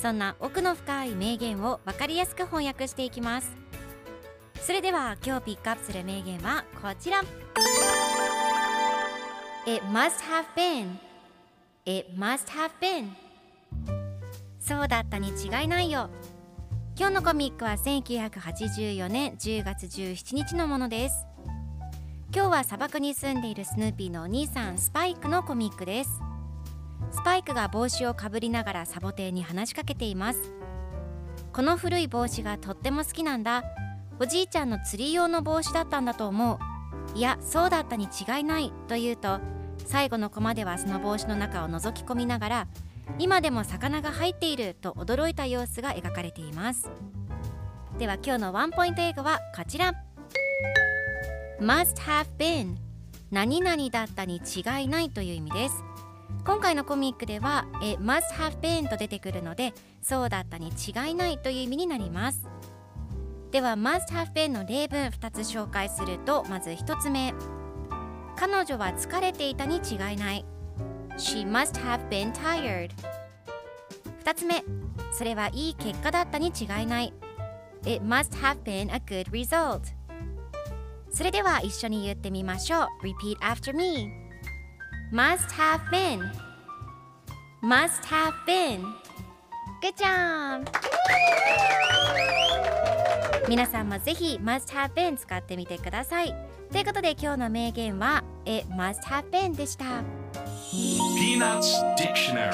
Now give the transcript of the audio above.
そんな奥の深い名言を分かりやすく翻訳していきます。それでは今日ピックアップする名言はこちら。It must have been. It must have been. そうだったに違いないよ。今日のコミックは1984年10月17日のものです。今日は砂漠に住んでいるスヌーピーのお兄さんスパイクのコミックです。スパイクが帽子をかぶりながらサボテンに話しかけています。この古い帽子がとっても好きなんだ。おじいちゃんの釣り用の帽子だったんだと思う。いやそうだったに違いない。と言うと最後のコマではその帽子の中を覗き込みながら今でも魚が入っている。と驚いた様子が描かれています。では今日のワンポイント英語はこちら。Must have been 何々だったに違いないという意味です。今回のコミックではえ must have been と出てくるのでそうだったに違いないという意味になります。では must have been の例文2つ紹介するとまず1つ目。彼女は疲れていたに違いない。She must have been tired 2つ目。それはいい結果だったに違いない。It must have been a good result それでは一緒に言ってみましょう。Repeat after me must have been must have been Good job 皆さんもぜひ must have been 使ってみてくださいということで今日の名言は It must have been でした Peanuts Dictionary.